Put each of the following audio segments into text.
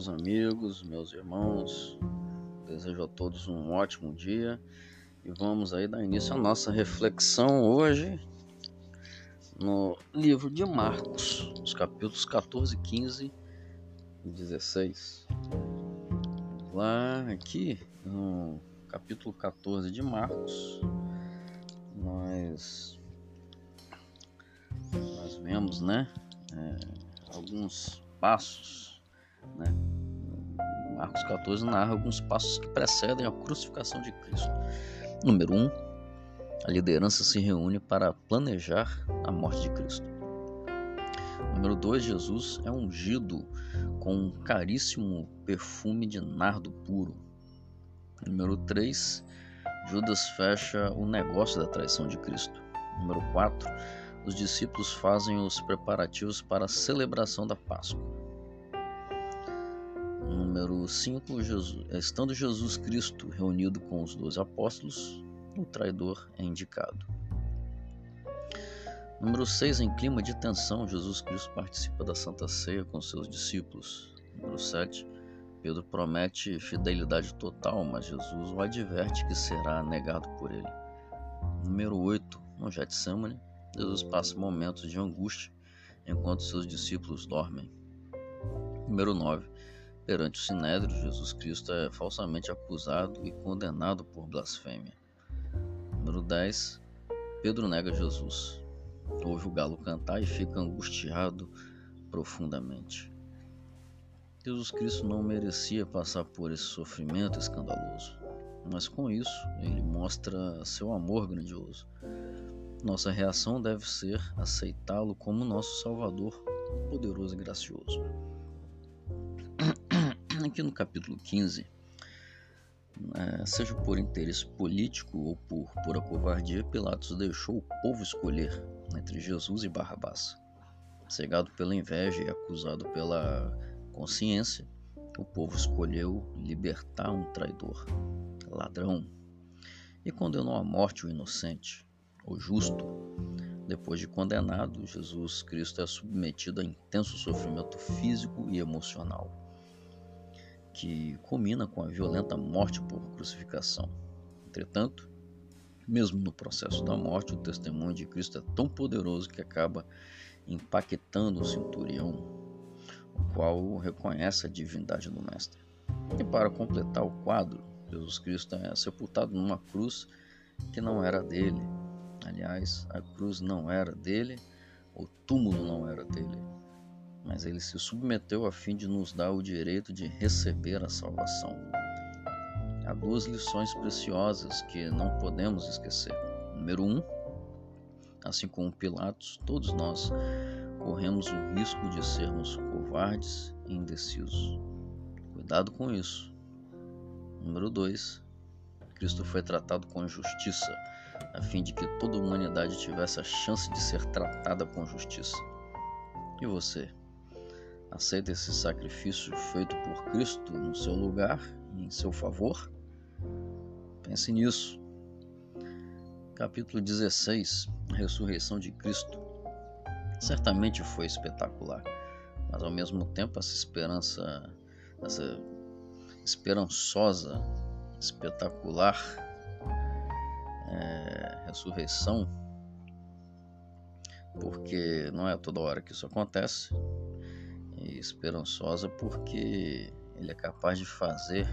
meus amigos, meus irmãos. Desejo a todos um ótimo dia e vamos aí dar início à nossa reflexão hoje no livro de Marcos, os capítulos 14, 15 e 16. Lá aqui no capítulo 14 de Marcos, nós, nós vemos, né, é, alguns passos, né? Marcos 14 narra alguns passos que precedem a crucificação de Cristo. Número 1, um, a liderança se reúne para planejar a morte de Cristo. Número 2, Jesus é ungido com um caríssimo perfume de nardo puro. Número 3, Judas fecha o negócio da traição de Cristo. Número 4, os discípulos fazem os preparativos para a celebração da Páscoa. Número 5, Jesus, estando Jesus Cristo reunido com os dois apóstolos, o traidor é indicado. Número 6, em clima de tensão, Jesus Cristo participa da Santa Ceia com seus discípulos. Número 7, Pedro promete fidelidade total, mas Jesus o adverte que será negado por ele. Número 8, no Getsemane, Jesus passa momentos de angústia enquanto seus discípulos dormem. Número 9. Perante o Sinédrio, Jesus Cristo é falsamente acusado e condenado por blasfêmia. Número 10. Pedro nega Jesus. Ouve o galo cantar e fica angustiado profundamente. Jesus Cristo não merecia passar por esse sofrimento escandaloso, mas com isso ele mostra seu amor grandioso. Nossa reação deve ser aceitá-lo como nosso Salvador poderoso e gracioso. Aqui no capítulo 15, é, seja por interesse político ou por pura covardia, Pilatos deixou o povo escolher entre Jesus e Barrabás. Cegado pela inveja e acusado pela consciência, o povo escolheu libertar um traidor, ladrão, e condenou à morte o inocente o justo, depois de condenado, Jesus Cristo é submetido a intenso sofrimento físico e emocional, que culmina com a violenta morte por crucificação. Entretanto, mesmo no processo da morte, o testemunho de Cristo é tão poderoso que acaba impactando o centurião, o qual reconhece a divindade do Mestre. E para completar o quadro, Jesus Cristo é sepultado numa cruz que não era dele, Aliás, a cruz não era dele, o túmulo não era dele, mas ele se submeteu a fim de nos dar o direito de receber a salvação. Há duas lições preciosas que não podemos esquecer. Número um, assim como Pilatos, todos nós corremos o risco de sermos covardes e indecisos. Cuidado com isso. Número dois, Cristo foi tratado com justiça a fim de que toda a humanidade tivesse a chance de ser tratada com justiça. E você? Aceita esse sacrifício feito por Cristo no seu lugar e em seu favor? Pense nisso. Capítulo 16 A ressurreição de Cristo. Certamente foi espetacular, mas ao mesmo tempo essa esperança, essa esperançosa, espetacular é, ressurreição, porque não é toda hora que isso acontece, e esperançosa porque ele é capaz de fazer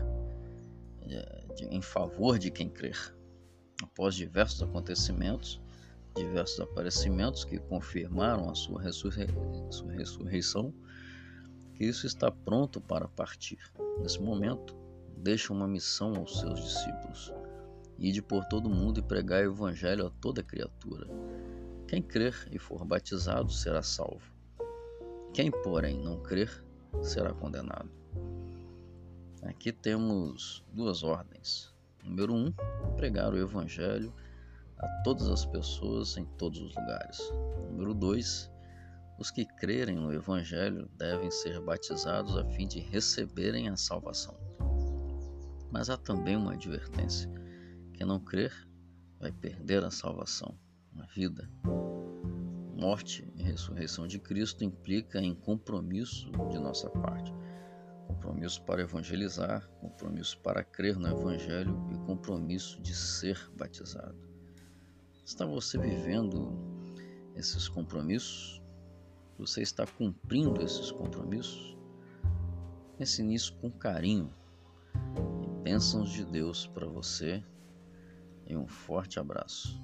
é, em favor de quem crer. Após diversos acontecimentos, diversos aparecimentos que confirmaram a sua, ressurrei sua ressurreição, Cristo está pronto para partir. Nesse momento, deixa uma missão aos seus discípulos Ide por todo mundo e pregai o evangelho a toda criatura. Quem crer e for batizado será salvo. Quem, porém, não crer será condenado. Aqui temos duas ordens. Número um, pregar o evangelho a todas as pessoas em todos os lugares. Número dois, os que crerem no evangelho devem ser batizados a fim de receberem a salvação. Mas há também uma advertência quem não crer vai perder a salvação, a vida. Morte e ressurreição de Cristo implica em compromisso de nossa parte, compromisso para evangelizar, compromisso para crer no Evangelho e compromisso de ser batizado. Está você vivendo esses compromissos? Você está cumprindo esses compromissos? Pense nisso com carinho e bênçãos de Deus para você e um forte abraço.